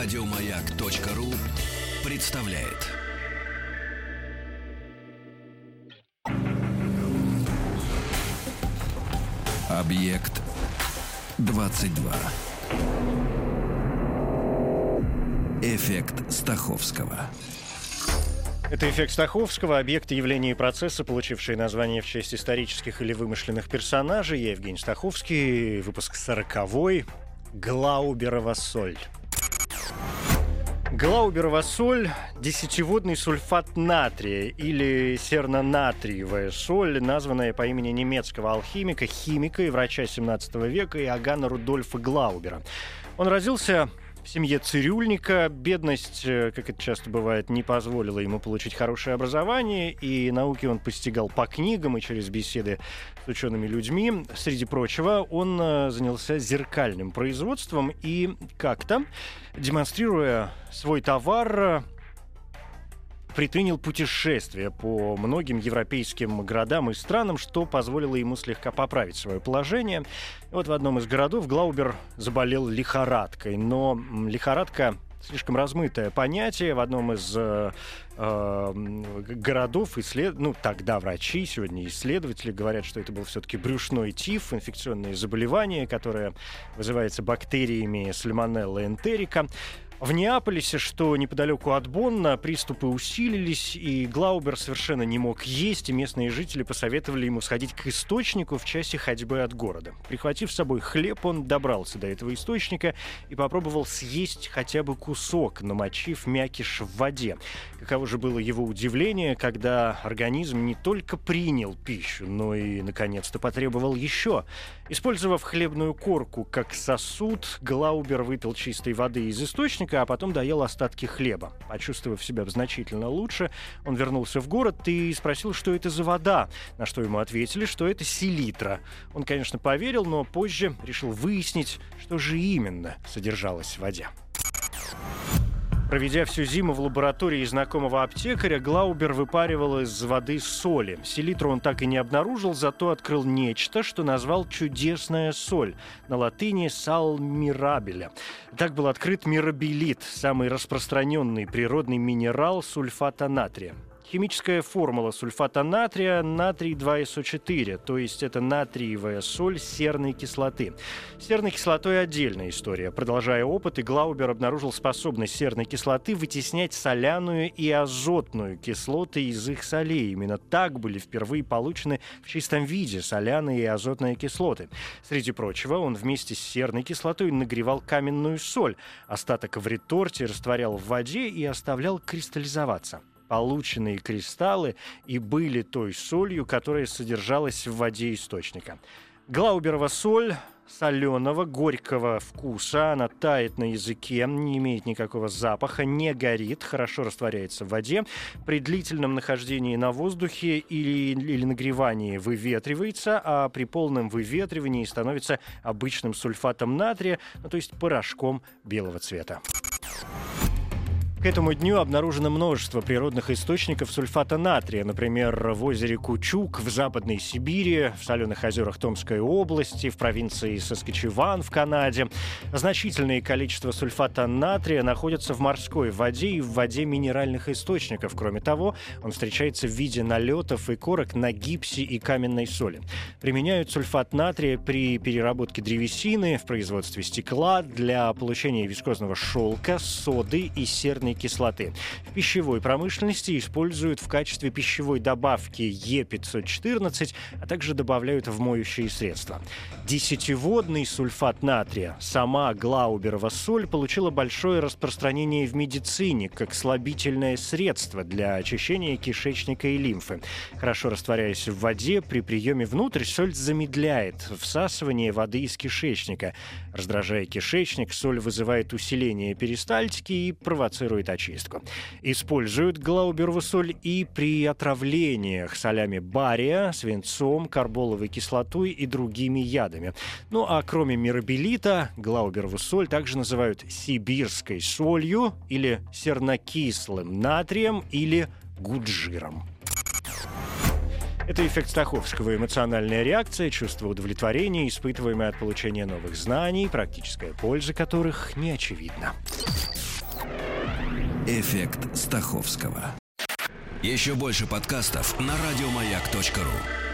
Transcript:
Радиомаяк.ру представляет. Объект 22. Эффект Стаховского. Это эффект Стаховского, объекты явления и процесса, получившие название в честь исторических или вымышленных персонажей. Я Евгений Стаховский, выпуск сороковой. Глауберова соль. Глауберова соль – десятиводный сульфат натрия или сернонатриевая соль, названная по имени немецкого алхимика, химика и врача 17 века Иоганна Рудольфа Глаубера. Он родился в семье цирюльника. Бедность, э, как это часто бывает, не позволила ему получить хорошее образование, и науки он постигал по книгам и через беседы с учеными людьми. Среди прочего, он э, занялся зеркальным производством и как-то, демонстрируя свой товар, предпринял путешествие по многим европейским городам и странам, что позволило ему слегка поправить свое положение. Вот в одном из городов Глаубер заболел лихорадкой, но лихорадка слишком размытое понятие. В одном из э, э, городов исслед... ну, тогда врачи, сегодня исследователи говорят, что это был все-таки брюшной тиф, инфекционное заболевание, которое вызывается бактериями сальмонелла энтерика. В Неаполисе, что неподалеку от Бонна, приступы усилились, и Глаубер совершенно не мог есть, и местные жители посоветовали ему сходить к источнику в часе ходьбы от города. Прихватив с собой хлеб, он добрался до этого источника и попробовал съесть хотя бы кусок, намочив мякиш в воде. Каково же было его удивление, когда организм не только принял пищу, но и, наконец-то, потребовал еще. Использовав хлебную корку как сосуд, Глаубер выпил чистой воды из источника, а потом доел остатки хлеба. Почувствовав себя значительно лучше, он вернулся в город и спросил, что это за вода, на что ему ответили, что это селитра. Он, конечно, поверил, но позже решил выяснить, что же именно содержалось в воде. Проведя всю зиму в лаборатории знакомого аптекаря, Глаубер выпаривал из воды соли. Селитру он так и не обнаружил, зато открыл нечто, что назвал «чудесная соль», на латыни «сал мирабеля». Так был открыт мирабелит, самый распространенный природный минерал сульфата натрия. Химическая формула сульфата натрия натрий 2СО4, то есть это натриевая соль серной кислоты. С серной кислотой отдельная история. Продолжая опыты, Глаубер обнаружил способность серной кислоты вытеснять соляную и азотную кислоты из их солей. Именно так были впервые получены в чистом виде соляные и азотные кислоты. Среди прочего, он вместе с серной кислотой нагревал каменную соль. Остаток в реторте растворял в воде и оставлял кристаллизоваться полученные кристаллы и были той солью, которая содержалась в воде источника. Глауберова соль соленого, горького вкуса. Она тает на языке, не имеет никакого запаха, не горит, хорошо растворяется в воде. При длительном нахождении на воздухе или, или нагревании выветривается, а при полном выветривании становится обычным сульфатом натрия, ну, то есть порошком белого цвета. К этому дню обнаружено множество природных источников сульфата натрия, например, в озере Кучук в Западной Сибири, в соленых озерах Томской области, в провинции Саскачеван в Канаде. Значительное количество сульфата натрия находится в морской воде и в воде минеральных источников. Кроме того, он встречается в виде налетов и корок на гипсе и каменной соли. Применяют сульфат натрия при переработке древесины, в производстве стекла, для получения вискозного шелка, соды и серной фосфорной кислоты. В пищевой промышленности используют в качестве пищевой добавки Е514, а также добавляют в моющие средства. Десятиводный сульфат натрия, сама Глауберова соль, получила большое распространение в медицине как слабительное средство для очищения кишечника и лимфы. Хорошо растворяясь в воде, при приеме внутрь соль замедляет всасывание воды из кишечника. Раздражая кишечник, соль вызывает усиление перистальтики и провоцирует провоцирует очистку. Используют глауберову соль и при отравлениях солями бария, свинцом, карболовой кислотой и другими ядами. Ну а кроме мирабелита, глауберову соль также называют сибирской солью или сернокислым натрием или гуджиром. Это эффект Стаховского, эмоциональная реакция, чувство удовлетворения, испытываемое от получения новых знаний, практическая польза которых не очевидна. Эффект Стаховского. Еще больше подкастов на радиомаяк.ру.